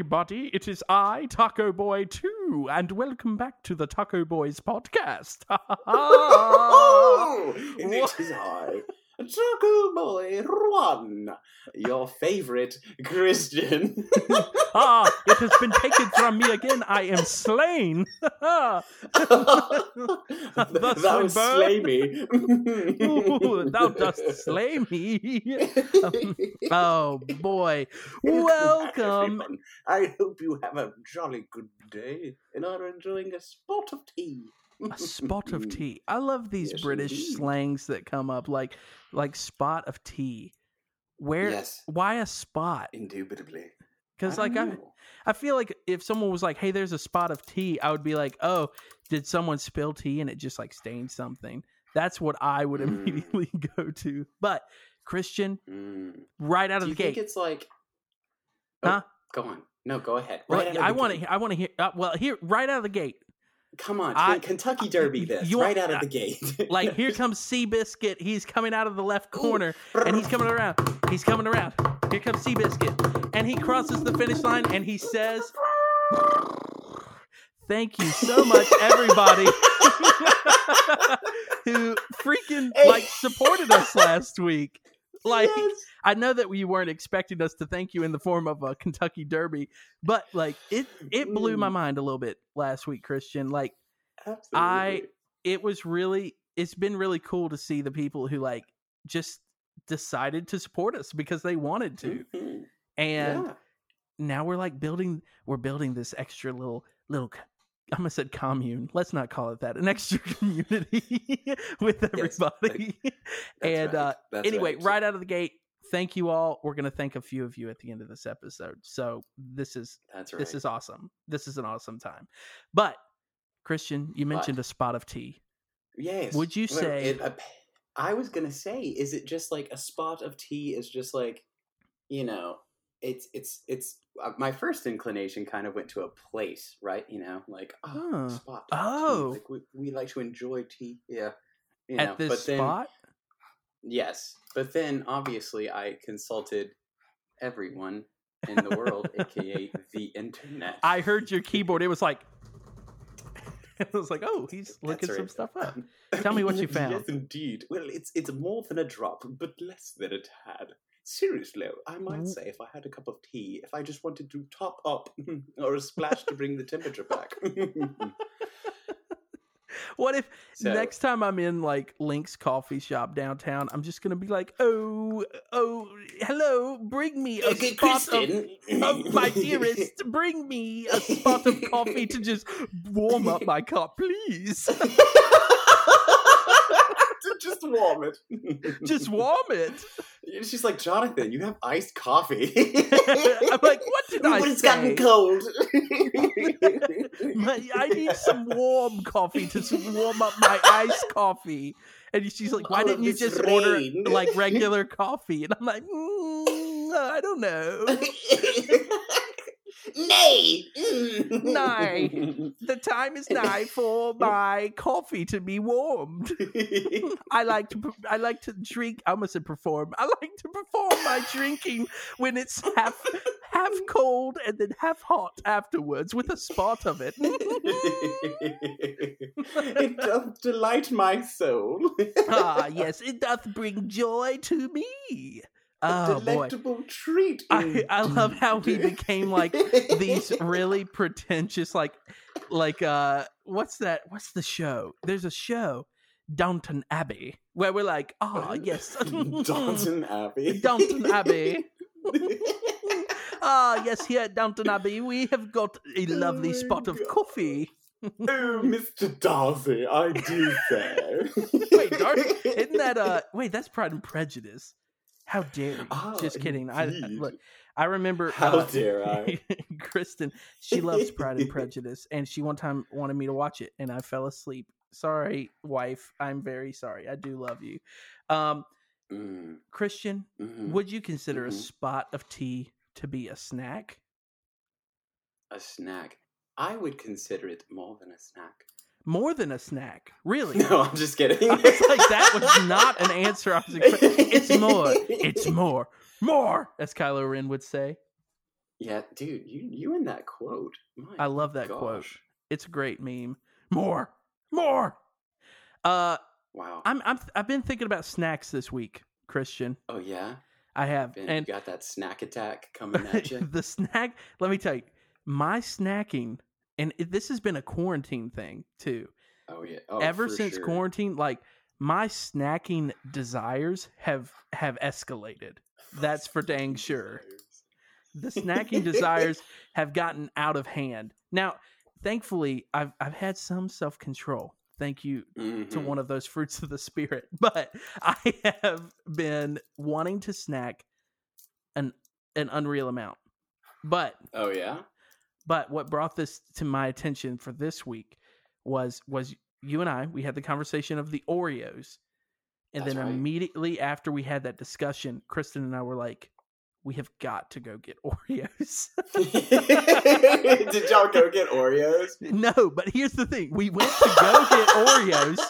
everybody. It is I, Taco Boy 2, and welcome back to the Taco Boys podcast. And it is I, Taco Boy One, your favorite Christian. ah, it has been taken from me again. I am slain. Thus Thou slay me. Ooh, thou dost slay me. oh boy. Welcome. Everyone. I hope you have a jolly good day and are enjoying a spot of tea. A spot of tea. I love these Yes, British indeed. slangs that come up like like spot of tea. Where Yes, why a spot? indubitably. Cuz like I know. I feel like if someone was like, "Hey, there's a spot of tea," I would be like, "Oh, did someone spill tea and it just like stained something?" That's what I would Mm. immediately go to. But Christian, Mm. right out Do of the think gate, it's like? Huh? Go on. No, go ahead. Right I want to I want to hear uh, well, here right out of the gate. Come on, I- Kentucky Derby this right out of the gate. Like here comes Seabiscuit. He's coming out of the left corner and he's coming around. He's coming around. Here comes Seabiscuit. And he crosses the finish line and he says, Thank you so much, everybody who freaking like supported us last week. Like Yes. I know that we weren't expecting us to thank you in the form of a Kentucky Derby, but like it it blew my Mm. mind a little bit last week, Christian. Like Absolutely. I- it was really it's been really cool to see the people who like just decided to support us because they wanted to Mhm. and yeah. now we're like building we're building this extra little little I almost said commune. Let's not call it that. An extra community with everybody. That's and right. uh anyway, right. right out of the gate, thank you all. We're gonna thank a few of you at the end of this episode. So this is That's right. this is awesome. This is an awesome time. But Christian, you But- mentioned a spot of tea. Yes. Would you Well, say- it- a- I was gonna say, is it just like a spot of tea? Is just like, you know, it's it's it's. Uh, my first inclination kind of went to a place, right? You know, like oh, Huh. spot. Oh. like we, we like to enjoy tea. Yeah. You at know, this but then, spot. Yes, but then obviously I consulted everyone in the world, aka the internet. I heard your keyboard. It was like, it was like, oh, he's looking That's some right. stuff up. Tell me what you found. yes, indeed. Well, it's it's more than a drop, but less than a tad. Seriously, I might Mm. say if I had a cup of tea, if I just wanted to top up or a splash to bring the temperature back. What if So- next time I'm in like Link's coffee shop downtown, I'm just gonna be like, oh, oh, hello, bring me a Okay, spot of, of my dearest, bring me a spot of coffee to just warm up my cup, please. Warm it. just warm it. She's like, Jonathan, you have iced coffee. I'm like, what did I But it's say? gotten cold. My- I need some warm coffee to warm up my iced coffee. And she's like, why All didn't you just order like regular coffee? And I'm like, mm, I don't know. Nay. Nay. The time is nigh for my coffee to be warmed. I like to I like to drink. I almost said perform. I like to perform my drinking when it's half half cold and then half hot afterwards with a spot of it. it doth delight my soul. ah, yes, it doth bring joy to me. A Oh boy. treat. I, I love how we became like these really pretentious like like uh what's that what's the show there's a show downton abbey where we're like oh yes Downton Abbey. Downton Abbey. ah yes here at downton abbey we have got a lovely Oh spot my of coffee oh, Mr. Darcy, I do say. wait Darcy, isn't that uh wait that's pride and prejudice how dare you Ah, just kidding i indeed. look i remember How uh, dare I? Kristen, she loves Pride and Prejudice, and she one time wanted me to watch it, and I fell asleep. Sorry, wife. I'm very sorry. I do love you. Um, Mm, Christian, mhm. would you consider a Mhm. spot of tea to be a snack? A snack. I would consider it more than a snack. More than a snack, really? No, I'm just kidding. I was like, that was not an answer I was expecting. It's more. It's more. More, as Kylo Ren would say. Yeah, dude, you you and that quote. My I love that quote. It's a great meme. More, more. Uh, Wow. I'm I'm I've been thinking about snacks this week, Christian. oh yeah. I have, Ben, and you got that snack attack coming at you. the snack. Let me tell you, my snacking, and it, this has been a quarantine thing too. Oh yeah. Oh, Ever since sure. quarantine, like my snacking desires have have escalated. That's for dang sure. The snacking desires have gotten out of hand. Now, thankfully, I've I've had some self control. Thank you to Mhm. one of those fruits of the spirit. But I have been wanting to snack an an unreal amount. But Oh yeah. But what brought this to my attention for this week was was you and I we had the conversation of the Oreos. And That's then right. immediately after we had that discussion, Kristen and I were like, we have got to go get Oreos. Did y'all go get Oreos? no, but here's the thing. We went to go get Oreos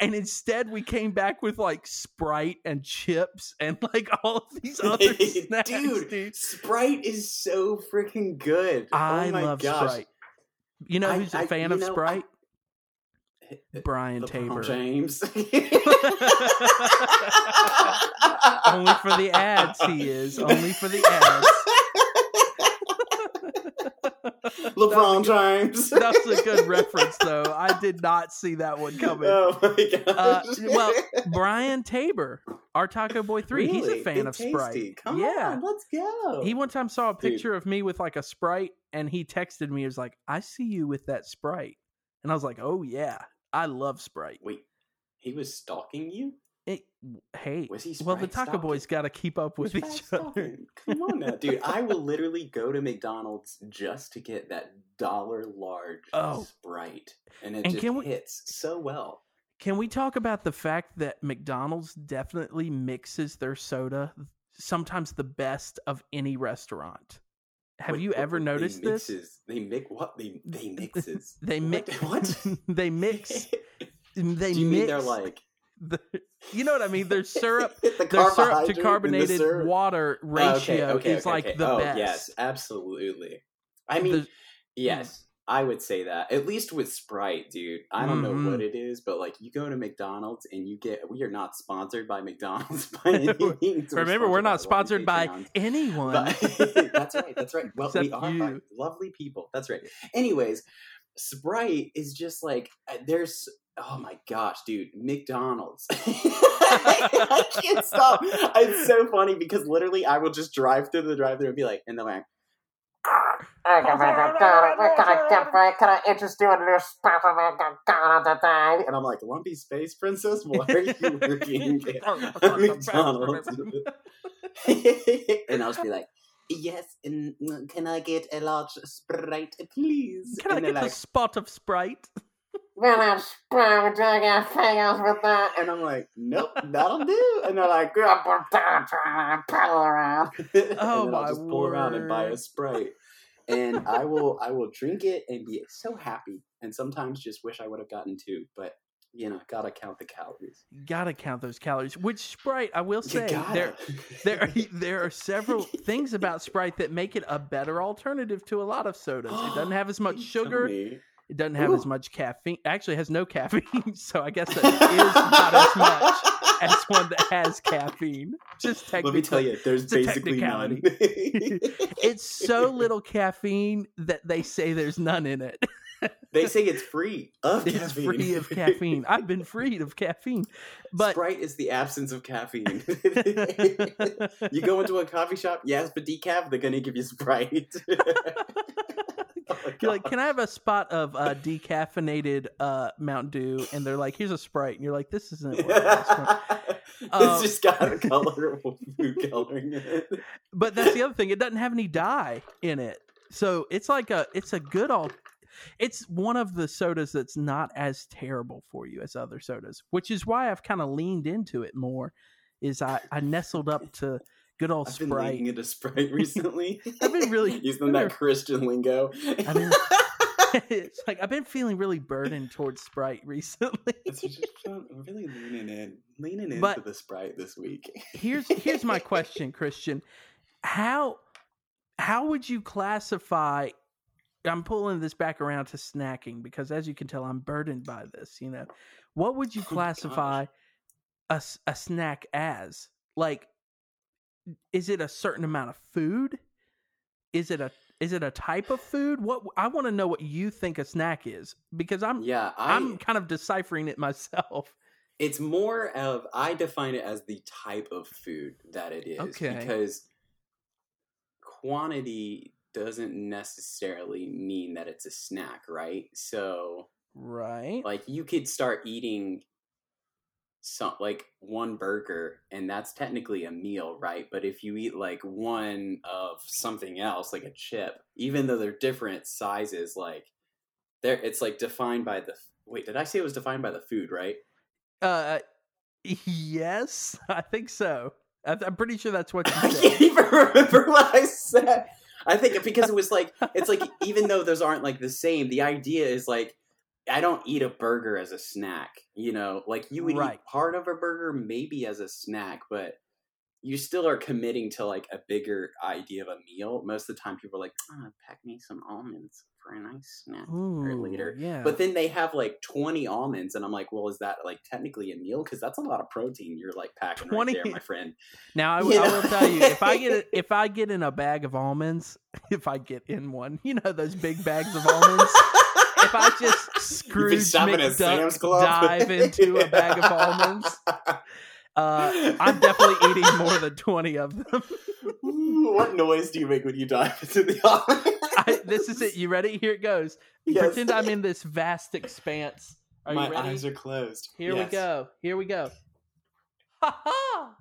and instead we came back with like Sprite and chips and like all of these other snacks, dude, dude. Sprite is so freaking good. Oh I oh my love gosh. Sprite. You know I- who's a I- fan of know, I- Sprite? Brian Tabor. James. Only for the ads, he is. Only for the ads. LeBron James. That was a good reference, though. I did not see that one coming. Oh my gosh. Uh, well, Brian Tabor, our Taco Boy 3, he's a fan Big of Tasty. Sprite. Come yeah. on, let's go. He one time saw a Dude. picture of me with like a Sprite and he texted me, he was like, I see you with that Sprite. And I was like, oh, yeah, I love Sprite. Wait, he was stalking you? It, hey, well, the Taco? Boys got to keep up with each other. Come on now, dude. I will literally go to McDonald's just to get that dollar large Oh. Sprite, and it And just we- hits so well. Can we talk about the fact that McDonald's definitely mixes their soda sometimes the best of any restaurant? Have Wait, you what- ever what, noticed they this? mixes, They mix what? They they mixes. They mix What? they mix they Do you mean mix they're like the, you know what I mean? There's syrup the their syrup to carbonated syrup? water Oh, okay, ratio okay, is okay, like okay. the oh, best. Yes, absolutely. I mean, The- yes, I would say that. At least with Sprite, dude. I don't know Mhm. what it is, but like you go to McDonald's and you get. We are not sponsored by McDonald's by any means. Remember, we're not sponsored by anyone. But- that's right. That's right. Well, we Except are by you. lovely people. That's right. Anyways, Sprite is just like uh, there's. Oh my gosh, dude! McDonald's. I can't stop. It's so funny because literally, I will just drive through the drive-through and be like, and they're like, Can I interest you in this special today? and I'm like, Lumpy Space Princess, why are you working at McDonald's? and I'll just be like, yes, and uh, can I get a large Sprite, please? Can I and they're get like, a spot of Sprite? Will I spray drag your fingers with that? and I'm like, nope, that'll do. And they're like, Good, but don't pull around. and Oh, then I'll my just pull around and buy a. Sprite. And I will, I will drink it and be so happy, and sometimes just wish I would have gotten two, but you know, gotta count the calories. Gotta count those calories. Which Sprite, I will say, there there are, there are several things about Sprite that make it a better alternative to a lot of sodas. It doesn't have as much sugar. It doesn't have as much caffeine. Actually, it has no caffeine, so I guess it is not as much as one that has caffeine. Just technically. Let me tell you, there's basically none. it's so little caffeine that they say there's none in it. They say it's free of It's caffeine. free of caffeine. I've been freed of caffeine, but Sprite is the absence of caffeine. you go into a coffee shop, yes, but decaf, they're gonna give you Sprite. Oh You're like, can I have a spot of uh, decaffeinated uh, Mountain Dew? And they're like, here's a Sprite. And you're like, this isn't what it's Uh, just got a colorful food coloring in it. But that's the other thing. It doesn't have any dye in it. So it's like a, it's a good all. It's one of the sodas that's not as terrible for you as other sodas, which is why I've kind of leaned into it more. Is I, I nestled up to good old Sprite. I've been leaning into Sprite recently. I've been really- using that Christian lingo. I mean, it's like I've been feeling really burdened towards Sprite recently. I'm really leaning in, leaning into But- the Sprite this week. here's here's my question, Christian. How how would you classify? I'm pulling this back around to snacking because, as you can tell, I'm burdened by this. You know, what would you Oh, classify a snack as? Like, is it a certain amount of food? Is it a is it a type of food? What I want to know what you think a snack is because I'm Yeah, I, I'm kind of deciphering it myself. it's more of I define it as the type of food that it is Okay. because quantity doesn't necessarily mean that it's a snack, right? So Right. like you could start eating some like one burger and that's technically a meal right but if you eat like one of something else like a chip even though they're different sizes like there it's like defined by the wait did i say it was defined by the food right Uh, yes, I think so. I'm pretty sure that's what i can't even remember what i said i think because it was like it's like even though those aren't like the same the idea is like I don't eat a burger as a snack, you know. Like you would Right. eat part of a burger maybe as a snack, but you still are committing to like a bigger idea of a meal. Most of the time, people are like, oh, "Pack me some almonds for a nice snack." Ooh, later. Yeah. But then they have like twenty almonds, and I'm like, "Well, is that like technically a meal? Because that's a lot of protein you're like packing 20 right there, my friend." now I, I will tell you if I get it, if I get in a bag of almonds, if I get in one, you know those big bags of almonds. if I just You've Scrooge shopping at Sam's McDuck dive into a bag of almonds, uh, I'm definitely eating more than twenty of them. Ooh, what noise do you make when you dive into the almond? I, this is it. You ready? Here it goes. Yes. Pretend I'm in this vast expanse. Are My you ready? eyes are closed. Here we go. Here we go. Ha ha!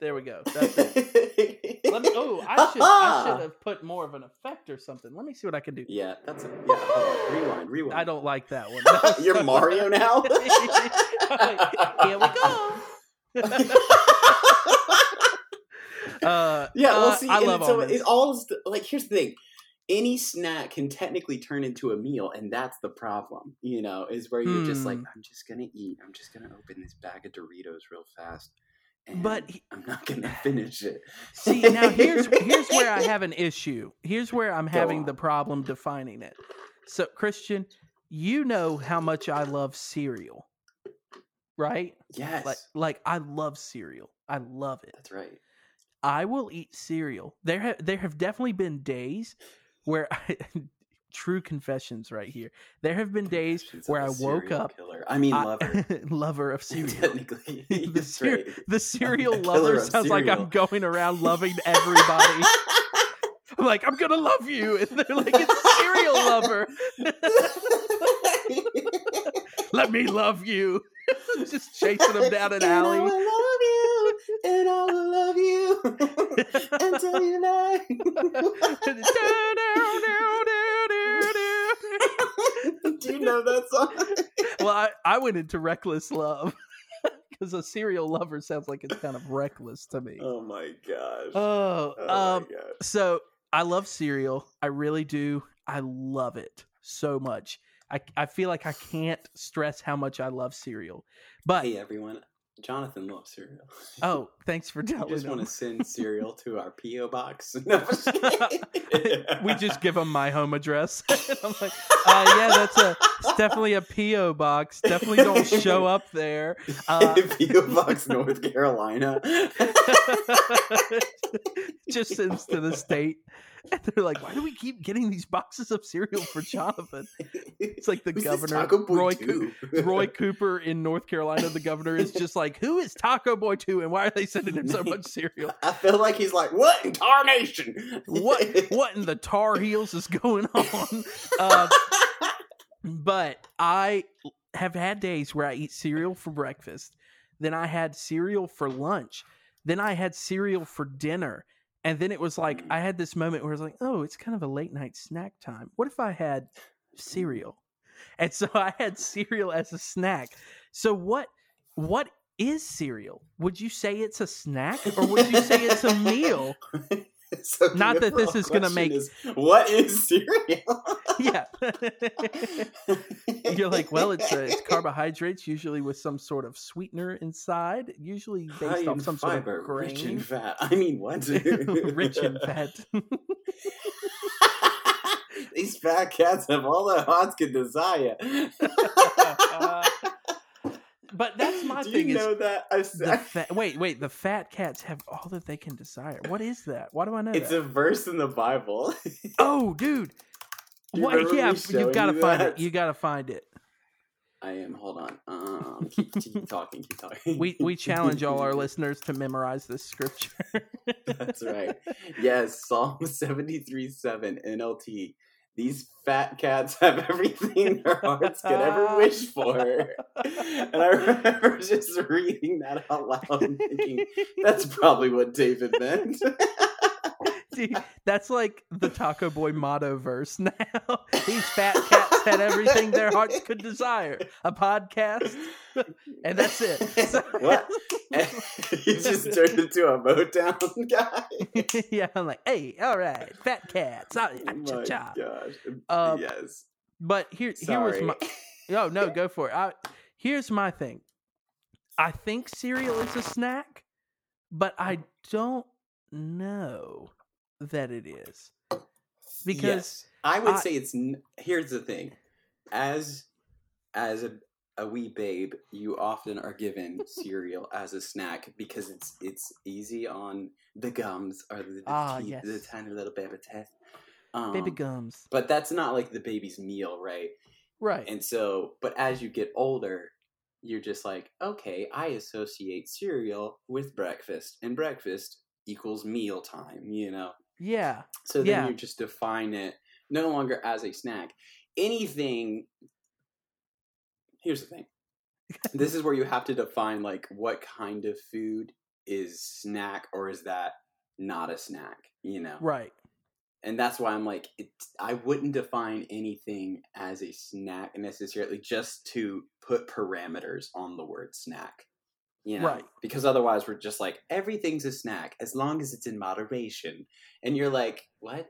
There we go. That's it. Let me. Oh, I should. I should have put more of an effect or something. Let me see what I can do. Yeah, that's a, yeah. Hold on. Rewind, rewind. I don't like that one. You're Mario now. Here we go. Uh, Yeah, well, uh, see, love so almonds. it all like here's the thing: any snack can technically turn into a meal, and that's the problem. You know, is where you're just like, Hmm. I'm just gonna eat. I'm just gonna open this bag of Doritos real fast, But he- I'm not gonna finish it. See, now here's here's where I have an issue. Here's where I'm Go having the problem defining it. So, Christian, you know how much I love cereal, right? Yes, Like, like I love cereal. I love it. that's right. I will eat cereal. There have there have definitely been days where I, true confessions right here. There have been days Confessions where I woke up Killer. I mean, I- lover. lover of cereal. Technically, the, cer- right. the cereal lover sounds like I'm going around loving everybody. I'm like, I'm gonna love you. And they're like, it's cereal lover. Let me love you. Just chasing them down an I alley. will love you, and I will love you until you die. Do you know that song? well, I, I went into reckless love because a serial lover sounds like it's kind of reckless to me. Oh my gosh. Oh, oh um, gosh. so I love cereal. I really do. I love it so much. I, I feel like I can't stress how much I love cereal. But Hey everyone, Jonathan loves cereal. oh, thanks for You telling just want to send cereal to our PO box? No, I'm just kidding. we just give them my home address. I'm like, uh, yeah, that's a it's definitely a PO box. Definitely don't show up there. Uh, PO box, North Carolina. just sends to the state. And they're like, why do we keep getting these boxes of cereal for Jonathan? It's like the Who's governor, Taco Boy Roy? Coo- Roy Cooper in North Carolina. The governor is just like, who is Taco Boy 2 and why are they sending him so much cereal? I feel like he's like, what in tarnation? What what in the Tar Heels is going on? Uh, but I have had days where I eat cereal for breakfast, then I had cereal for lunch, then I had cereal for dinner, and then it was like I mm. had this moment where I was like, "Oh, it's kind of a late night snack time. What if I had mm. cereal?" And so I had cereal as a snack. So what what is cereal? Would you say it's a snack or would you say it's a meal? So Not that this is gonna make- is, what is cereal? Yeah. You're like, well, it's uh, it's carbohydrates, usually with some sort of sweetener inside, usually based off some fiber, sort of rich in fat. I mean, what? rich in fat. These fat cats have all the hearts can desire. But that's my Do thing you is know that? I, fa- wait, wait. The fat cats have all that they can desire. What is that? Why do I know it's that? a verse in the Bible. oh, dude. You What? Yeah, you gotta you find that? it. You gotta find it. I am. Hold on. Um, keep, keep talking. Keep talking. We we challenge all our listeners to memorize this scripture. That's right. Yes, Psalm 73 7 NLT. These fat cats have everything their hearts could ever wish for. And I remember just reading that out loud and thinking, that's probably what David meant. Dude, that's like the Taco Boy motto verse now. These fat cats had everything their hearts could desire. A podcast, and that's it. So- What? he just turned into a Motown guy. yeah, I'm like, hey, all right, fat cats. Oh my cha-cha. gosh. Um, yes. But here, here was my. No, no, go for it. I, here's my thing. I think cereal is a snack, but I don't know that it is because Yes. I would I- say it's. Here's the thing, as as a a wee babe, you often are given cereal as a snack because it's it's easy on the gums or the the, Ah, teeth, the tiny little baby teeth. Um, baby gums, But that's not like the baby's meal, right? right? And so, but as you get older, you're just like, okay, I associate cereal with breakfast, and breakfast equals meal time, you know. Yeah, So then Yeah. you just define it no longer as a snack. Anything. Here's the thing. this is where you have to define like what kind of food is snack or is that not a snack, you know? right. And that's why I'm like, it, I wouldn't define anything as a snack necessarily just to put parameters on the word snack. You know? Right. Because otherwise we're just like, everything's a snack as long as it's in moderation. And you're like, what?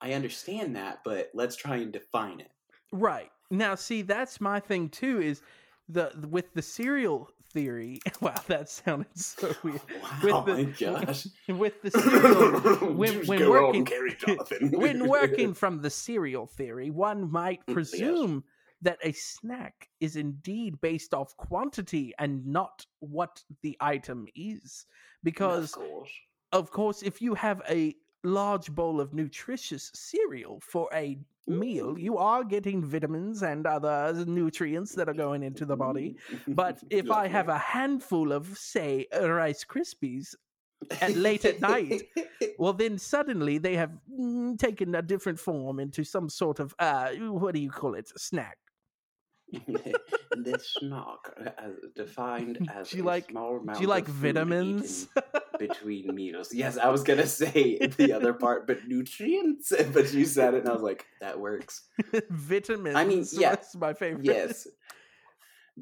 I understand that, but let's try and define it. Right. Now see that's my thing too is the with the cereal theory. Wow, that sounded so weird. Wow, the- my gosh. With the cereal when- when go on, working- Gary Jonathan. when working from the cereal theory, one might presume that a snack is indeed based off quantity and not what the item is. Because Of course. of course, if you have a large bowl of nutritious cereal for a meal, you are getting vitamins and other nutrients that are going into the body. But if I have a handful of, say, Rice Krispies, at late at night, well, then suddenly they have mm, taken a different form into some sort of, uh, what do you call it, snack. the snark, uh, as defined as Do you like- small amount Do you like of vitamins? between meals. Yes, I was gonna say the other part, but nutrients. But you said it, and I was like, that works. Vitamins. I yeah, That's my favorite. Yes.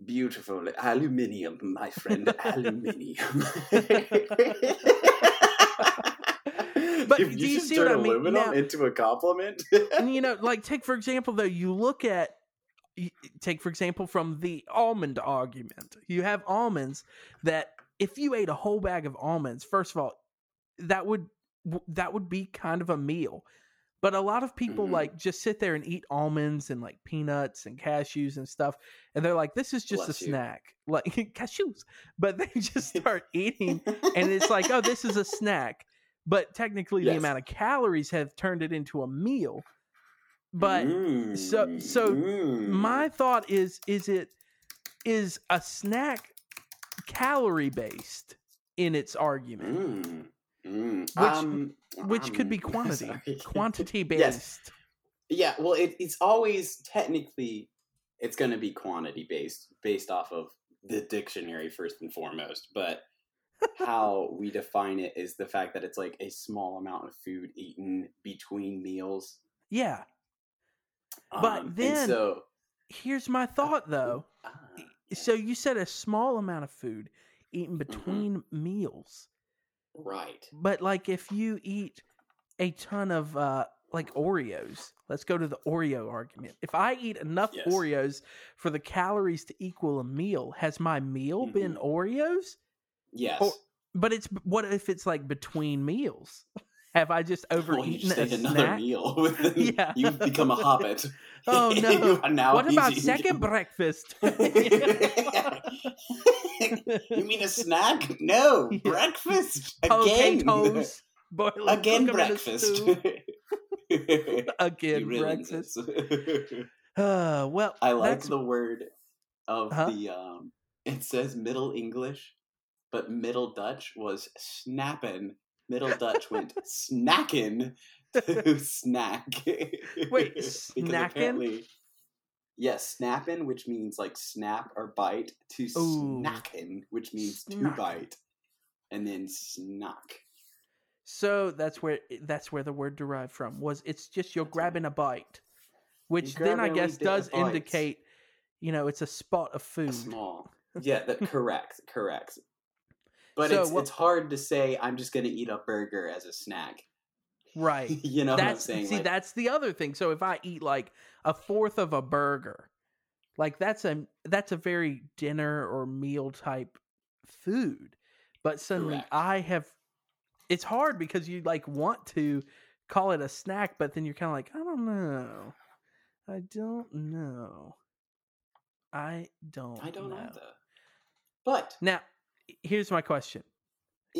Beautiful aluminium, my friend. Aluminium. But If do you just see what turn I mean? Aluminum Now- into a compliment. and you know, like take for example though, you look at take for example from the almond argument. You have almonds that if you ate a whole bag of almonds, first of all, that would that would be kind of a meal. But a lot of people Mhm. like just sit there and eat almonds and like peanuts and cashews and stuff, and they're like, "This is just Bless a you. snack, like cashews." But they just start eating, and it's like, "Oh, this is a snack." But technically, the amount of calories have turned it into a meal. But so- so Mm, my thought is is it is a snack calorie based in its argument Mm, mm, Which- um, which could be um, quantity quantity based Yes. Yeah, well, it, it's always technically it's going to be quantity based, based off of the dictionary first and foremost. But how we define it is the fact that it's like a small amount of food eaten between meals. yeah Um, and then- so here's my thought though ah, so you said a small amount of food eaten Mm-hmm. between meals right, but like if you eat a ton of uh like Oreos. Let's go to the Oreo argument. If I eat enough Yes. Oreos for the calories to equal a meal, has my meal Mm-hmm. been Oreos? yes, Or- But it's what if it's like between meals? Have I just Well, overeaten you just a another meal. Within, Yeah. You've become a hobbit. Oh no! what about eating- second breakfast? you mean a snack? No, Yeah. breakfast again. Potatoes. Boil 'em, Again, cook 'em in a breakfast. Again, breakfast. Uh, well, I like that's the word of Huh? the um. It says Middle English, but Middle Dutch was snappin'. Middle Dutch went snacking to snack. Wait, Because snackin'? apparently- Yes, snappin', which means like snap or bite, to Ooh. snackin', which means to Snack. bite, and then snack. so that's where eh, that's where the word derived from. Was it's just you're That's right. grabbing a bite, which You're then I grabbing a wee guess does indicate, you know, it's a spot of food. A small. Yeah, that correct, correct. But So it's what- it's hard to say I'm just gonna eat a burger as a snack. Right. you know what I'm that's saying? see Like, that's the other thing so if i eat like a fourth of a burger like that's a that's a very dinner or meal type food but suddenly Correct. i have it's hard because you like want to call it a snack but then you're kind of like i don't know i don't know i don't I don't know. know either. But now here's my question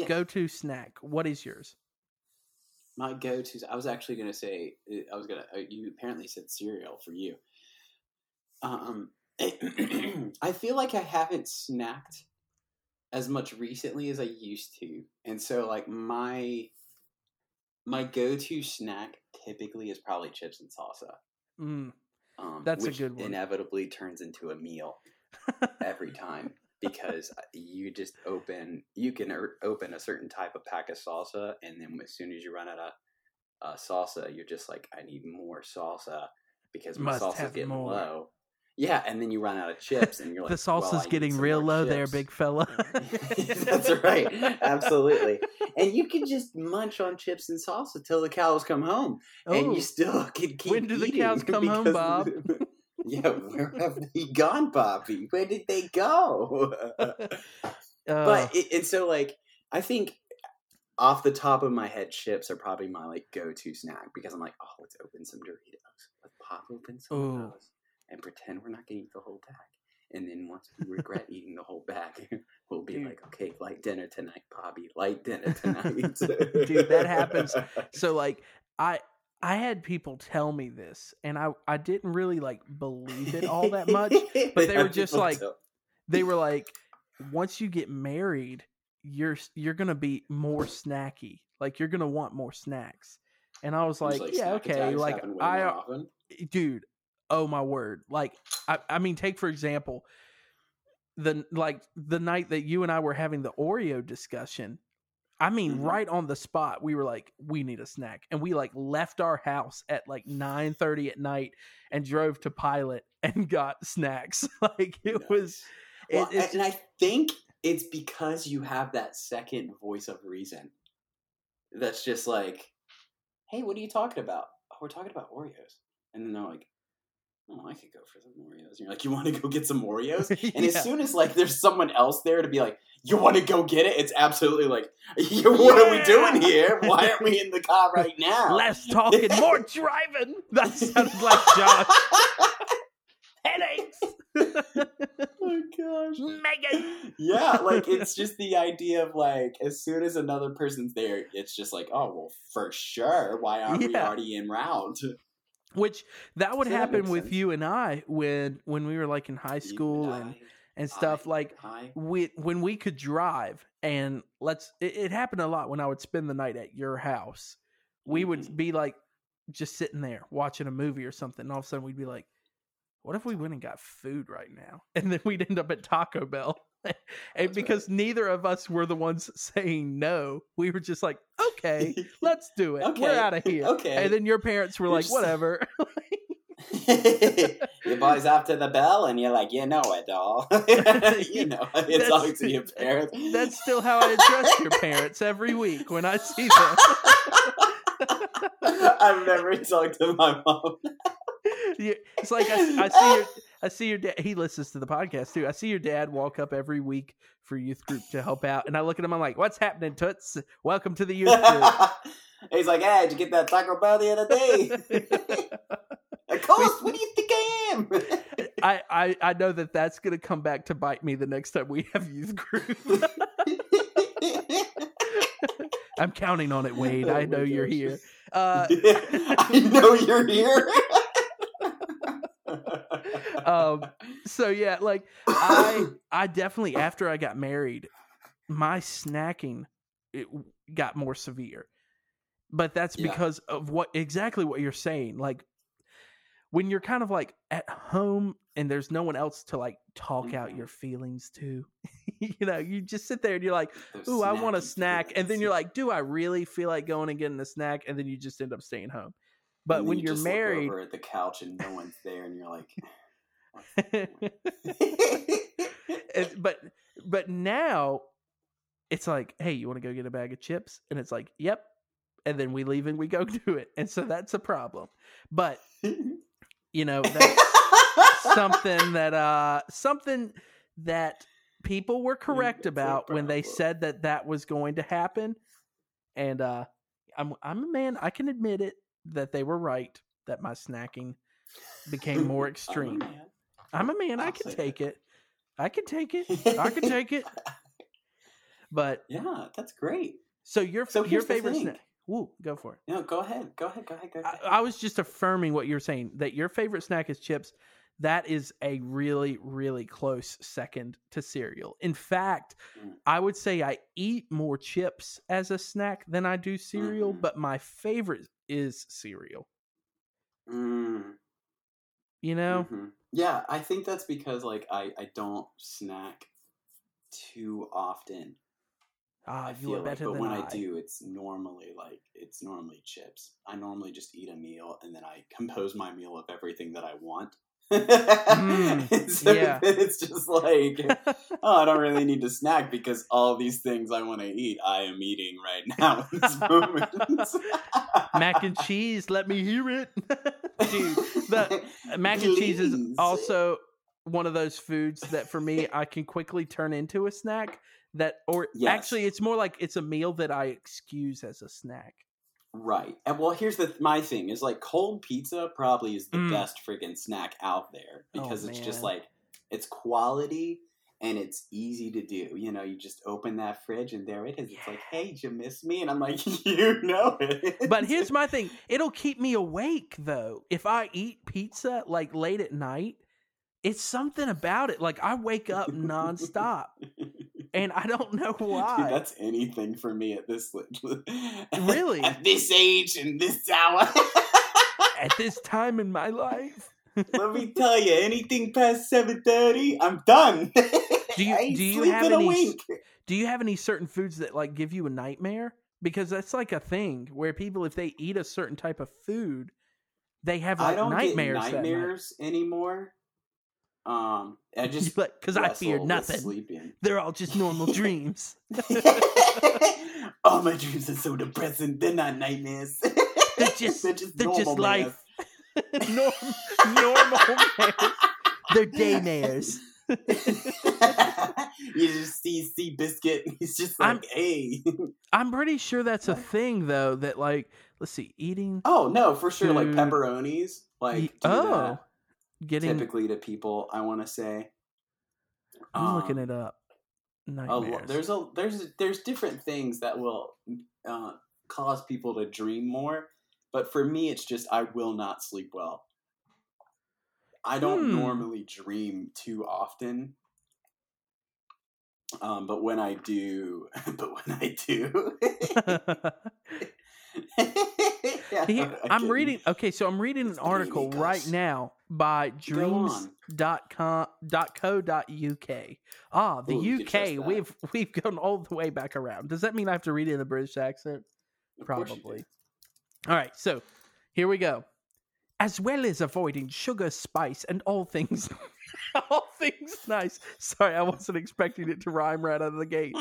go to snack what is yours my go-to. I was actually gonna say. uh, I was gonna. uh, You apparently said cereal for you. Um, I feel like I haven't snacked as much recently as I used to, and so like my my go-to snack typically is probably chips and salsa. mm, Um, That's a good one. Inevitably turns into a meal every time because you just open you can er- open a certain type of pack of salsa and then as soon as you run out of uh, salsa you're just like i need more salsa because my Must salsa's getting more. low yeah and then you run out of chips and you're like the salsa's need getting real low there big fella That's right. Absolutely. And you can just munch on chips and salsa till the cows come home, and Oh, you still can keep. When do the cows come home, Bob? Yeah, where have they gone, Bobby? Where did they go? uh, but it, and so like I think off the top of my head, chips are probably my like go-to snack because I'm like, oh, let's open some Doritos, let's pop open some Ooh. of those, and pretend we're not gonna eat the whole bag. And then once we regret eating the whole bag, we'll be Dude. like, okay, light dinner tonight, Bobby. Light dinner tonight. Dude, that happens. so like I I had people tell me this and I I didn't really like believe it all that much. but they were just like- They were like once you get married, you're you're going to be more snacky. Like you're going to want more snacks. And I was like, yeah, okay, like I often. Eh, dude oh my word like I, I mean take for example the like the night that you and i were having the oreo discussion i mean Mhm. right on the spot we were like we need a snack and we like left our house at like 9 30 at night and drove to pilot and got snacks like it was it, Well, and I think it's because you have that second voice of reason. That's just like, hey, what are you talking about? Oh, we're talking about Oreos. And then they're like, oh, I could go for some Oreos. And you're like, you want to go get some Oreos? And Yeah. as soon as like there's someone else there to be like, you want to go get it? It's absolutely like, what are we doing here? Why aren't we in the car right now? less talking more driving that sounds like josh headaches oh gosh. megan yeah, like it's just the idea of like as soon as another person's there, it's just like, oh well, for sure. Why aren't we Yeah. already en route? Which that would So happen makes with sense. you and I when when we were like in high school and and stuff. like I, we when we could drive and let's it, it happened a lot when I would spend the night at your house. We would Mhm. be like just sitting there watching a movie or something, and all of a sudden we'd be like, "What if we went and got food right now?" And then we'd end up at Taco Bell. and That's because neither of us were the ones saying no, we were just like, "Okay, let's do it. Okay, We're out of here." okay. And then your parents were You're like, just- "Whatever." your boy's after the bell, and you're like, you know it, doll. you know, it's That's- always to your parents. That's still how I address your parents every week when I see them. I've never talked to my mom. It's like I, I see your I see your dad. He listens to the podcast too. I see your dad walk up every week for youth group to help out, and I look at him. I'm like, "What's happening, Toots? Welcome to the youth group." He's like, hey, did you get that Taco Bell the other day? What do you think I am? I, I I know that that's gonna come back to bite me the next time we have youth group. I'm counting on it, Wade. Oh I know you're here. Uh, I know you're here. um, so yeah, like I I definitely after I got married, my snacking it got more severe. But that's Yeah. because of what exactly what you're saying. Like when you're kind of like at home and there's no one else to like talk out Mhm. your feelings to. you know, you just sit there and you're like, "Ooh, I want a snack." And then you're like, "Do I really feel like going and getting a snack?" And then you just end up staying home. But And when you look married, over at the couch and no one's there, and you're like, but but now it's like, hey, you want to go get a bag of chips? And it's like, yep. And then we leave and we go do it. And so that's a problem. But you know, that's something that uh something that people were correct about when they said that that was going to happen. And uh I'm I'm a man, I can admit it that they were right that my snacking became more extreme. I'm a man, I I'll can take it. I can take it. I can take it. But Yeah, that's great. so your So your favorite snack. Woo, go for it. No, go ahead. Go ahead. Go ahead. Go ahead. I, I was just affirming what you're saying that your favorite snack is chips. That is a really, really close second to cereal. In fact, Mm. I would say I eat more chips as a snack than I do cereal, Mhm. but my favorite is cereal. Mm, You know? mhm. Yeah, I think that's because like I I don't snack too often. Ah, I you feel are like, better but than when I. I do, it's normally like it's normally chips. I normally just eat a meal and then I compose my meal of everything that I want. And so Mm, yeah. it's just like, oh, I don't really need to snack because all these things I want to eat, I am eating right now in this moment. mac and cheese, let me hear it. Dude, the mac and cheese is also one of those foods that for me I can quickly turn into a snack that or Yes. actually it's more like it's a meal that I excuse as a snack. Right. And well, here's the my thing is like cold pizza probably is the Mm. best friggin' snack out there Oh, because it's just like it's quality and it's easy to do. You know, you just open that fridge and there it is. It's like, hey, did you miss me? And I'm like, you know it. But here's my thing. It'll keep me awake though. If I eat pizza like late at night, it's something about it. Like I wake up nonstop. And I don't know why. Dude, that's anything for me at this Really? at this age and this hour. At this time in my life. Let me tell you, anything past seven thirty, I'm done. Do you- I do you have any wink. Do you have any certain foods that like give you a nightmare? Because that's like a thing where people, if they eat a certain type of food, they have I like don't nightmares. get nightmares anymore. Um, I just Because I fear nothing. Sleeping. They're all just normal dreams. All my dreams are so depressing. They're not nightmares. They're just- they're just, they're just normal life. Norm- normal mares. They're daymares. you just see Seabiscuit. He's just like, I'm- hey. I'm pretty sure that's a thing though. That like, let's see, eating. Oh no, for sure. Like pepperonis. Like oh, that getting. typically to people. I want to say. I'm looking Um, it up. a Nightmares. there's a there's there's different things that will uh, cause people to dream more, but for me, it's just I will not sleep well. I don't Hmm. normally dream too often, um, but when I do, but when I do, Here, I I'm reading. Okay, so I'm reading an article right now by dreams.com.co.uk. Ah, the Ooh, you can trust UK. We've we've gone all the way back around. Does that mean I have to read it in a British accent? Of course you do. Probably. All right, so here we go. As well as avoiding sugar, spice, and all things, all things nice. Sorry, I wasn't expecting it to rhyme right out of the gate.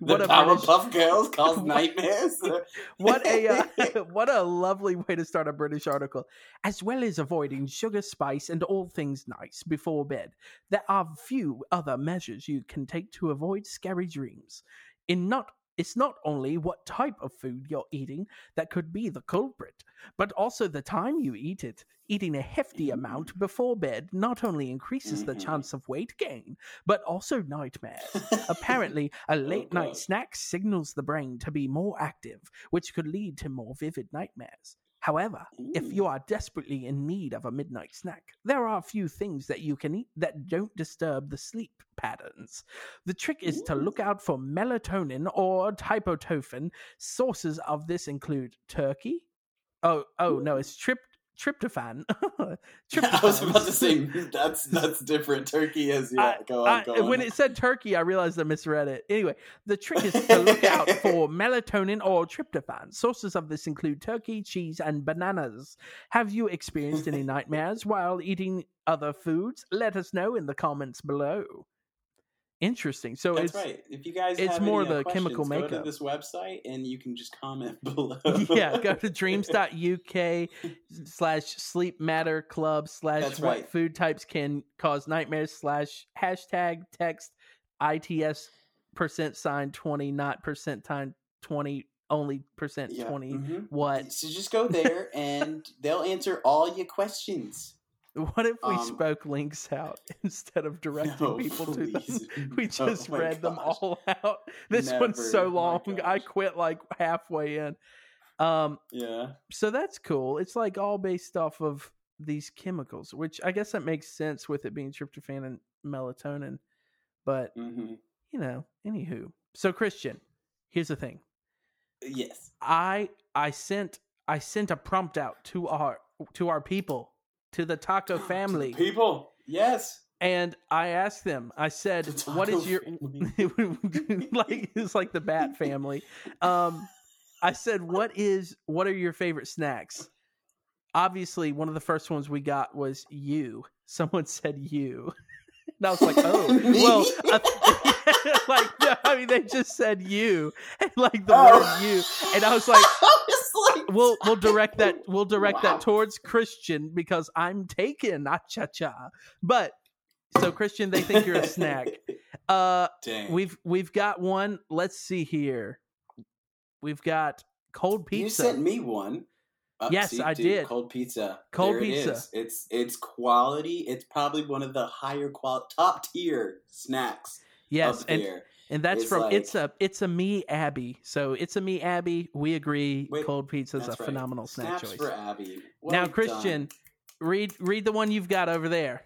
What the a Powerpuff Girls cause nightmares. what a uh, what a lovely way to start a British article. As well as avoiding sugar, spice, and all things nice before bed, there are few other measures you can take to avoid scary dreams. In not it's not only what type of food you're eating that could be the culprit, but also the time you eat it. Eating a hefty amount before bed not only increases the Mhm. chance of weight gain, but also nightmares. Apparently, a late night snack signals the brain to be more active, which could lead to more vivid nightmares. However, if you are desperately in need of a midnight snack, there are a few things that you can eat that don't disturb the sleep patterns. The trick is to look out for melatonin or tryptophan. Sources of this include turkey. Oh, oh no, it's trip tryptophan. I was about to say that's that's different. Turkey is yeah. go on, I- go on. when it said turkey, I realized I misread it. Anyway, the trick is to look out for melatonin or tryptophan. Sources of this include turkey, cheese, and bananas. Have you experienced any nightmares while eating other foods? Let us know in the comments below. Interesting. So That's it's right. If you guys, it's have more any, uh, the chemical questions, Go makeup. to this website and you can just comment below. yeah, go to dreams.uk slash sleep matter club slash That's what right. food types can cause nightmares slash hashtag text ITS percent sign 20, not percent time 20, only percent Yeah, 20. mhm. What? So just go there and they'll answer all your questions. What if we Um, spoke links out instead of directing No, people to them? We Oh just my read them all out. This one's so Never. Oh long. I quit like halfway in. Um, Yeah. so that's cool. It's like all based off of these chemicals, which I guess that makes sense with it being tryptophan and melatonin. But hmm you know, anywho. So Christian, here's the thing. Yes. I I sent I sent a prompt out to our to our people, to the taco family, People. Yes. and I asked them. I said, "What is your like?" It's like the Bat family. Um, I said, "What is what are your favorite snacks?" Obviously, one of the first ones we got was you. Someone said you, and I was like, "Oh, well." I- like, no, I mean, they just said you, and like the Oh. word you, and I was like, like, we'll we'll direct that we'll direct Wow. that towards Christian because I'm taken, ah cha cha. But so Christian, they think you're a snack. Uh, Dang. we've we've got one. Let's see here. We've got cold pizza. You sent me one. Uh, Yes, see, I dude, did. Cold pizza. Cold There pizza. It's it's quality. It's probably one of the higher quality, top tier snacks yes, and. And that's It's from like- it's a it's a me Abby. So it's a me Abby. We agree. Wait, cold pizza is a right. phenomenal snack Snaps choice. for Abby. Well now, done. Christian, read read the one you've got over there.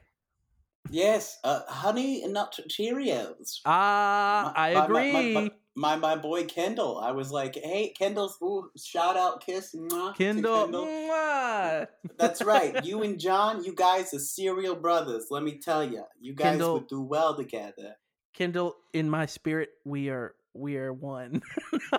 Yes, uh, honey nut Cheerios. Ah, My- I my- my- agree. My, my, my, my boy Kendall. I was like, hey, Kendall's ooh, shout out, kiss, mwah. Kendall. Mwah. That's right. You and John, you guys are serial brothers. Let me tell you, you guys Kendall- would do well together. Kendall, in my spirit, we are we are one.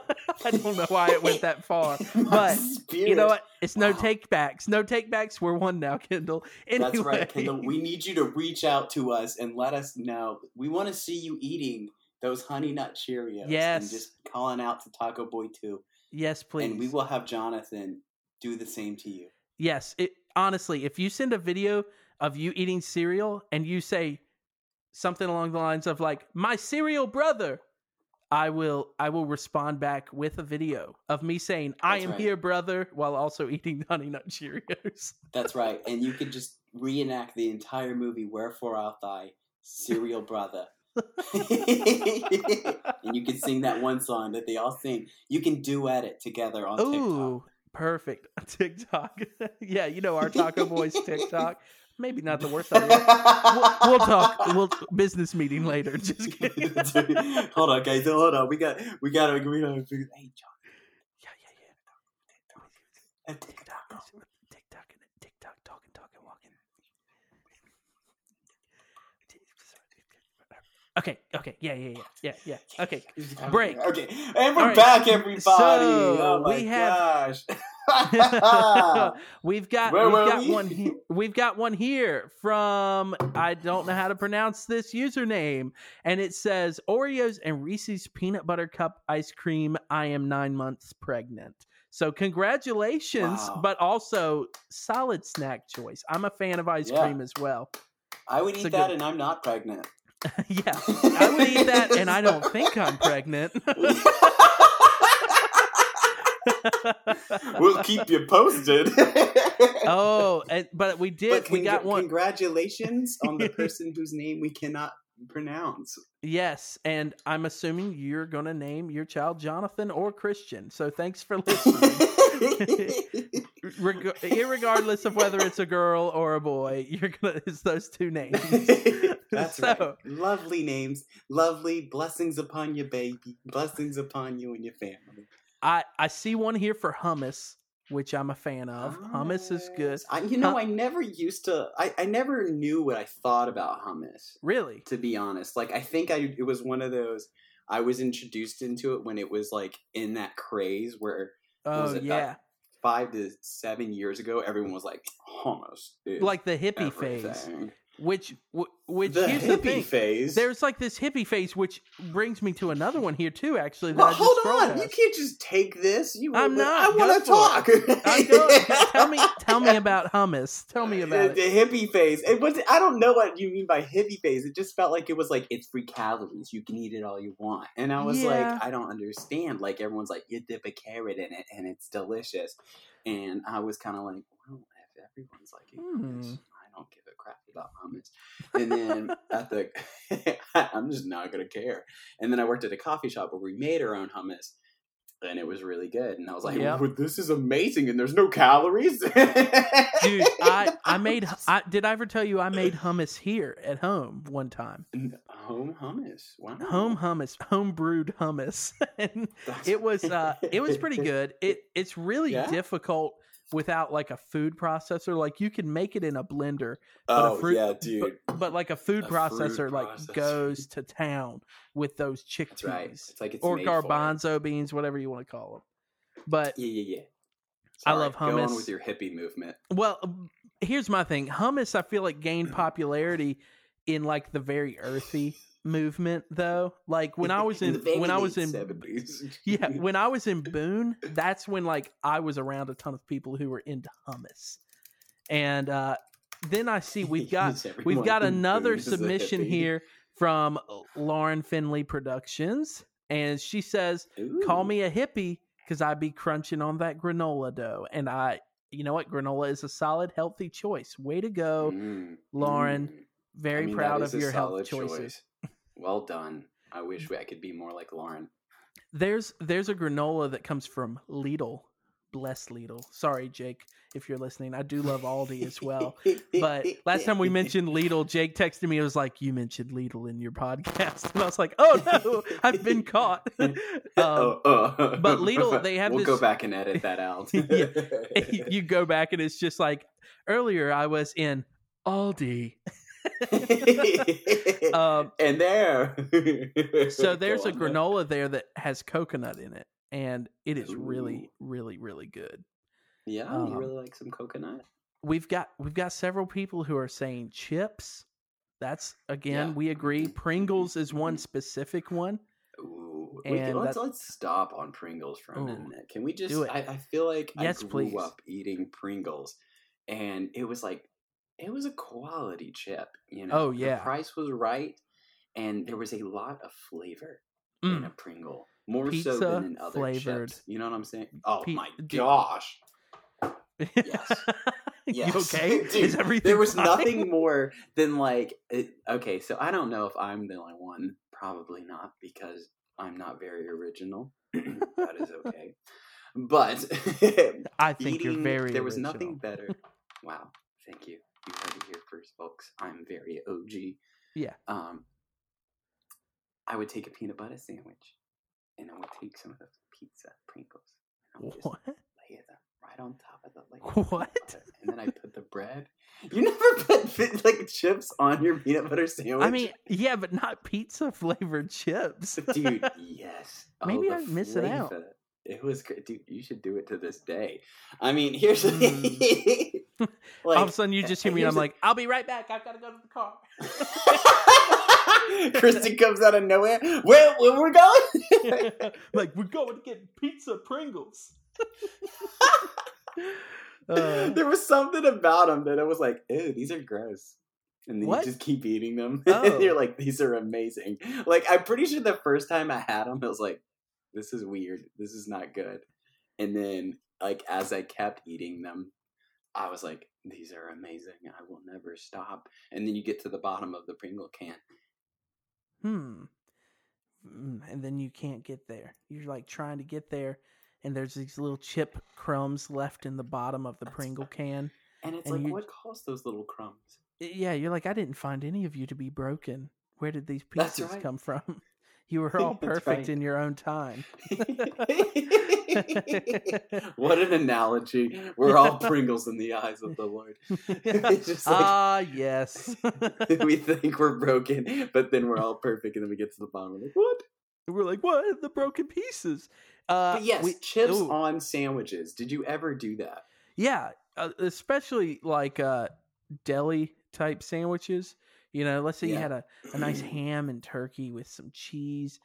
I don't know why it went that far. But, spirit. You know what? It's no Wow. take backs. No take backs. We're one now, Kendall. Anyway, That's right, Kendall. We need you to reach out to us and let us know. We want to see you eating those honey nut Cheerios. Yes. And just calling out to Taco Boy too. yes, please. And we will have Jonathan do the same to you. Yes, it honestly, if you send a video of you eating cereal and you say something along the lines of like my cereal brother, I will I will respond back with a video of me saying I am right. here, brother, while also eating Honey Nut Cheerios. That's right. And you can just reenact the entire movie, Wherefore Art Thy Serial Brother. and you can sing that one song that they all sing. You can duet it together on Ooh, perfect. TikTok. yeah, you know our Taco Boys TikTok. Maybe not the worst idea. We'll, we'll talk. We'll business meeting later. Just kidding. hold on, guys. Hold on. We got. We got to. agree on. Hey, John. Yeah, yeah, yeah. TikTok. TikTok, TikTok, TikTok, talking, talking, walking. Okay, okay, yeah, yeah, yeah, yeah, yeah. Okay, Break. Okay, and we're right, back, everybody. so oh my we have- gosh. we've got Where we've got we? one here. We've got one here from I don't know how to pronounce this username, and it says Oreos and Reese's peanut butter cup ice cream. I am nine months pregnant. So congratulations, Wow. but also solid snack choice. I'm a fan of ice Yeah. cream as well. I would It's eat that, good- and I'm not pregnant. yeah, I would eat that, and I don't think I'm pregnant. we'll keep you posted. oh, but we did. But we got one. Congratulations on the person whose name we cannot pronounce. Yes, and I'm assuming you're going to name your child Jonathan or Christian. So thanks for listening. Reg- irregardless of whether it's a girl or a boy, you're gonna it's those two names. That's So- right. Lovely names. Lovely blessings upon you, baby. Blessings upon you and your family. I I see one here for hummus, which I'm a fan of. Hummus is good. I, you know, Hum- I never used to. I, I never knew what I thought about hummus. Really? To be honest, like I think I it was one of those. I was introduced into it when it was like in that craze where oh, was Oh yeah, five to seven years ago, everyone was like hummus, like the hippie phase. Everything." Which which the here's hippie the thing. phase. There's like this hippie phase, which brings me to another one here too. Actually, that Well, hold on. You can't just take this. You, I'm not. I want to talk. Tell me, tell me about hummus. Tell me about the, it. the hippie phase. It was. I don't know what you mean by hippie phase. It just felt like it was like it's free calories. You can eat it all you want. And I was Yeah. like, I don't understand. Like everyone's like, you dip a carrot in it and it's delicious. And I was kind of like, well, if everyone's like, Hmm. this, I don't give a crap about hummus. And then at the, I'm just not gonna care. And then I worked at a coffee shop where we made our own hummus. And it was really good, and I was like, Yep. "Well, "This is amazing!" And there's no calories, Dude, I I made. I did I ever tell you I made hummus here at home one time? Home hummus. Wow. Home hummus, home brewed hummus, and it was uh it was pretty good. It it's really Yeah? difficult without like a food processor. Like you can make it in a blender, but a oh fruit- yeah, dude. but, like a food A fruit processor like processor. goes to town with those chickpeas right. It's like it's or made for it. garbanzo beans, whatever you want to call them. But Yeah, yeah, yeah. I Sorry, love Go on hummus. with your hippie movement. Well, um, here's my thing. Hummus, I feel like gained popularity in like the very earthy movement, though. Like when I was in the when I was in 70s. yeah when I was in Boone, that's when like I was around a ton of people who were into hummus, and uh, then I see we've got we've got another submission here from Lauren Finley Productions, and she says call me a hippie because I'd be crunching on that granola dough. And I, you know what? Granola is a solid, healthy choice. Way to go. Mm, Lauren, mm. Very I mean, proud of your health choices. choice. Well done. I wish I could be more like Lauren. There's there's a granola that comes from Lidl. Bless Lidl. Sorry, Jake, if you're listening. I do love Aldi as well. But last time we mentioned Lidl, Jake texted me. It was like, "You mentioned Lidl in your podcast," and I was like, "Oh no, I've been caught." um, oh, oh. but Lidl, they have this. we'll this- go back and edit that out. Yeah. you go back and it's just like earlier I was in Aldi. Um, and there. So there's a granola there that has coconut in it, and it is Ooh. really, really, really good. Yeah, um, you really like some coconut. We've got we've got several people who are saying chips. That's again, Yeah. we agree. Mhm. Pringles is one Mhm. specific one. Ooh, can- and let's let's stop on Pringles for a Ooh, minute. Can we just? do it. I, I feel like Yes, I grew please. up eating Pringles, and it was like it was a quality chip. You know, Oh, The yeah. price was right, and there was a lot of flavor in Mm. a Pringle, more so than in other flavored. chips. You know what I'm saying? Oh Pe- my gosh! Yes. you okay? Dude, is everything there was fine? nothing more than like it, okay so i don't know if i'm the only one probably not because i'm not very original that is okay but I think you're very there was original. nothing better wow thank you you heard it here first folks i'm very og Yeah. um i would take a peanut butter sandwich and i would take some of those pizza pringles and I would just What? lay them right on top of the like What? and then I put the bread. You never put like chips on your peanut butter sandwich. I mean, yeah, but not pizza flavored chips. dude, yes. Maybe the I'm missing out. It was good, dude. You should do it to this day. I mean, here's the Mm. Like, All of a sudden, you just hear me, and I'm like, "I'll be right back. I've got to go to the car." Kristen comes out of nowhere. Where, where we're going? like we're going to get pizza Pringles. Uh, there was something about them that I was like, ew, these are gross. And then What? you just keep eating them. Oh. and you're like, these are amazing. Like, I'm pretty sure the first time I had them, I was like, this is weird. This is not good. And then, like, as I kept eating them, I was like, these are amazing. I will never stop. And then you get to the bottom of the Pringle can. Hmm. Mm, And then you can't get there. You're like trying to get there, and there's these little chip crumbs left in the bottom of the That's Pringle right. can. And it's And like, you- what caused those little crumbs? Yeah, you're like, I didn't find any of you to be broken. Where did these pieces right. come from? You were all perfect in your own time. what an analogy. We're all Pringles in the eyes of the Lord. Just like- Ah, yes. we think we're broken, but then we're all perfect, and then we get to the bottom. We're like, what? We're like, what? The broken pieces. Uh, But yes, we- chips ooh. on sandwiches. Did you ever do that? Yeah, uh, especially like uh, deli type sandwiches. You know, let's say you had a, a nice ham and turkey with some cheese,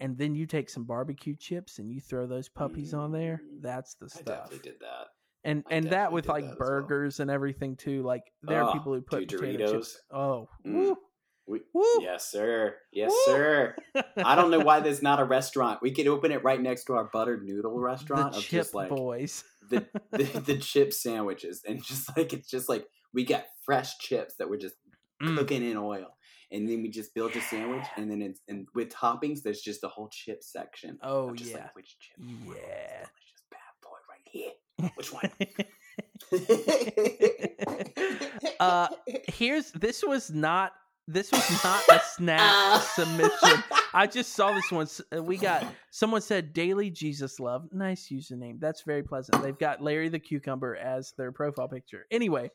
and then you take some barbecue chips and you throw those puppies on there. Mm. That's the I stuff. definitely did that. And I and that with like that as well. burgers and everything too. Like there are Oh, people who put dude, potato chips. Doritos. Oh, Mm. woo, We, woo. yes, sir. Yes, Woo. sir. I don't know why there's not a restaurant. We could open it right next to our buttered noodle restaurant the of chip just like boys. the, the the chip sandwiches, and just like it's just like we got fresh chips that we're just Mm. cooking in oil, and then we just build a sandwich, and then it's and with toppings, there's just a whole chip section. Oh, I'm just yeah. like which chip? do I want? This Yeah. delicious bad boy right here. Which one? uh here's this was not this was not a snap submission i just saw this one uh, we got someone said daily jesus love nice username that's very pleasant they've got larry the cucumber as their profile picture anyway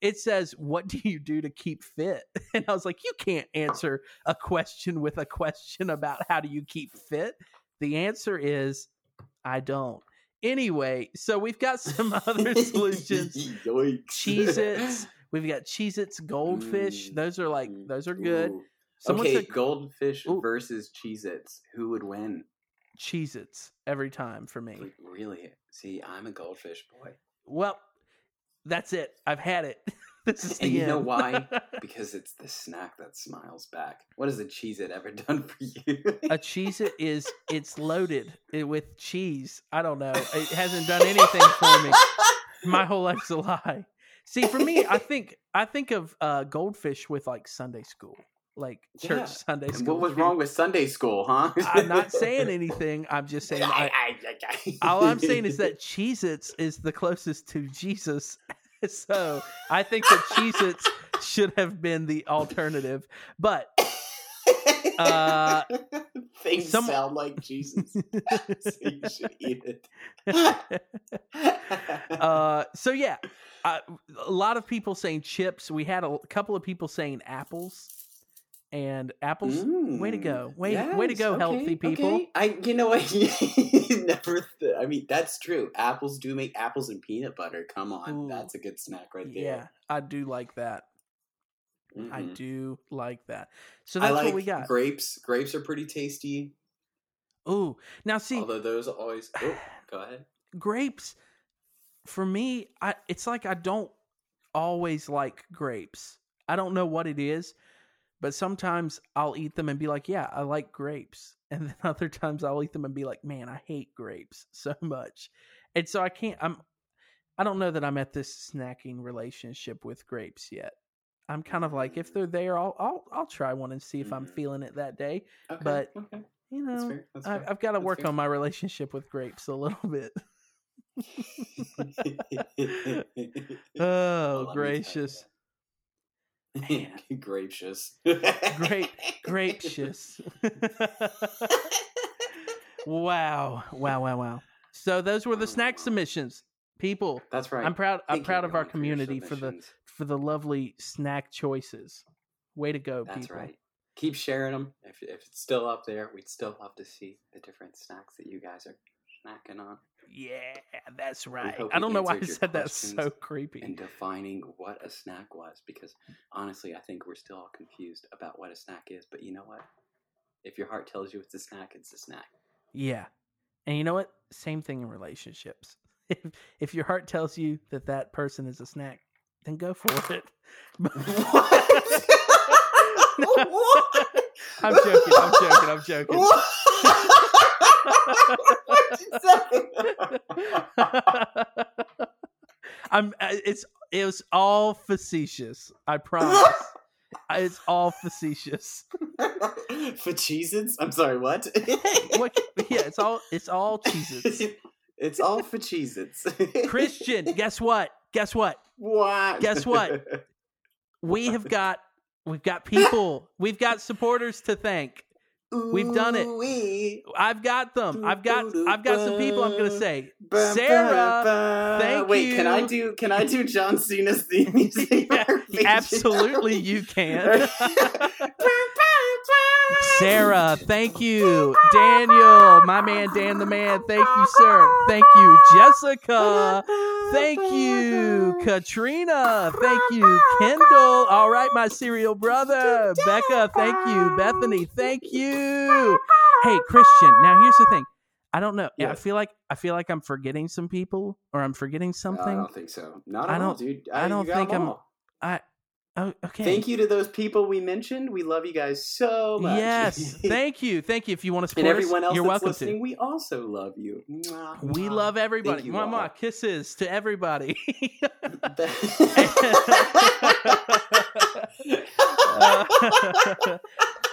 it says what do you do to keep fit and i was like you can't answer a question with a question about how do you keep fit the answer is i don't anyway so we've got some other solutions. Cheez Its. We've got Cheez Its Goldfish. Mm, Those are like mm, those are good. ooh. Someone okay, said goldfish Ooh. versus Cheez Its. Who would win? Cheez Its every time for me. Like, Really? See, I'm a goldfish boy. Well, that's it. I've had it. this is the And you know why? Because it's the snack that smiles back. What has a Cheez It ever done for you? a Cheez It is it's loaded with cheese. I don't know. It hasn't done anything for me. My whole life's a lie. See, for me, I think I think of uh, goldfish with like Sunday school, like church Yeah. Sunday And school. what was wrong with Sunday school, huh? I'm not saying anything. I'm just saying. I, all I'm saying is that Cheez Its is the closest to Jesus. So I think that Cheez Its should have been the alternative. But uh, things some- sound like Jesus. so you should eat it. uh, so yeah, uh, a lot of people saying chips. We had a couple of people saying apples. And apples, way to go. Mm, Way- way to yes, go, healthy people. okay. I, you know what? Never. Th- I mean, that's true. Apples do make apples and peanut butter. Come on, Ooh. that's a good snack right there. yeah. I do like that. I Mhm. do like that. So I that's like what we got. grapes. Grapes are pretty tasty. Ooh, now see, although those always. Oh, go ahead. grapes for me i it's like i don't always like grapes i don't know what it is but sometimes i'll eat them and be like yeah i like grapes and then other times i'll eat them and be like man i hate grapes so much and so i can't i'm i don't know that i'm at this snacking relationship with grapes yet i'm kind of like if they're there i'll i'll, I'll try one and see if i'm Mhm. feeling it that day Okay, But, okay. you That's know fair. That's I, i've got to work fair. on my relationship with grapes a little bit oh Well, gracious. gracious. Great, gracious. wow, wow, wow, wow. So those were the snack oh, submissions. People, That's right. I'm proud. I'm proud of our for community for the for the lovely snack choices. Way to go, That's people! right. Keep sharing them. If, if it's still up there, we'd still love to see the different snacks that you guys are snacking on Yeah, that's right. I don't know why I said that so creepy. and defining what a snack was because honestly, I think we're still all confused about what a snack is. But you know what? If your heart tells you it's a snack, it's a snack. Yeah, and you know what? Same thing in relationships. If if your heart tells you that that person is a snack, then go for it. what? I'm joking. I'm joking. I'm joking. What? what did I'm. uh, It's. It was all facetious. I promise. it's all facetious. For Cheez-Its? I'm sorry, what? What? Yeah, it's all. It's all cheeses. It's all for Cheez-Its. Christian, guess what? Guess what? What? Guess what? We have got. We've got people. We've got supporters to thank. We've done it. I've got them. I've got. I've got some people. I'm gonna say. Sarah, thank Wait, can I do can I do John Cena's theme music? Yeah, Absolutely, you can. Sarah, thank you. Daniel, my man Dan the man, thank you, sir. Thank you, Jessica. Thank you, Katrina. Thank you, Kendall. All right, my serial brother. Becca, thank you. Bethany, thank you. Hey, Christian, now here's the thing. I don't know. I feel like I feel like I'm forgetting some people or I'm forgetting something. I don't think so. Not I at all, don't- dude. I you don't think I'm- all. I oh, okay. Thank you to those people we mentioned. We love you guys so much. Yes, thank you, thank you. If you want to support and everyone us, else you're that's welcome listening, to. we also love you. Mwah, We mwah. love everybody. you Mwah, mwah. Kisses to everybody.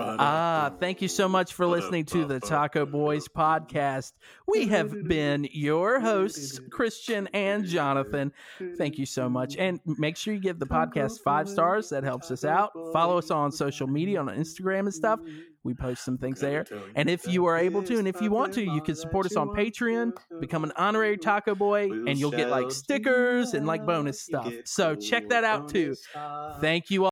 Ah, thank you so much for listening to the Taco Boys podcast. We have been your hosts, Christian and Jonathan. Thank you so much. And make sure you give the podcast five stars. That helps us out. Follow us on social media, on Instagram and stuff. We post some things there. And if you are able to, and if you want to, you can support us on Patreon, become an honorary Taco Boy, and you'll get like stickers and like bonus stuff. So check that out too. Thank you all.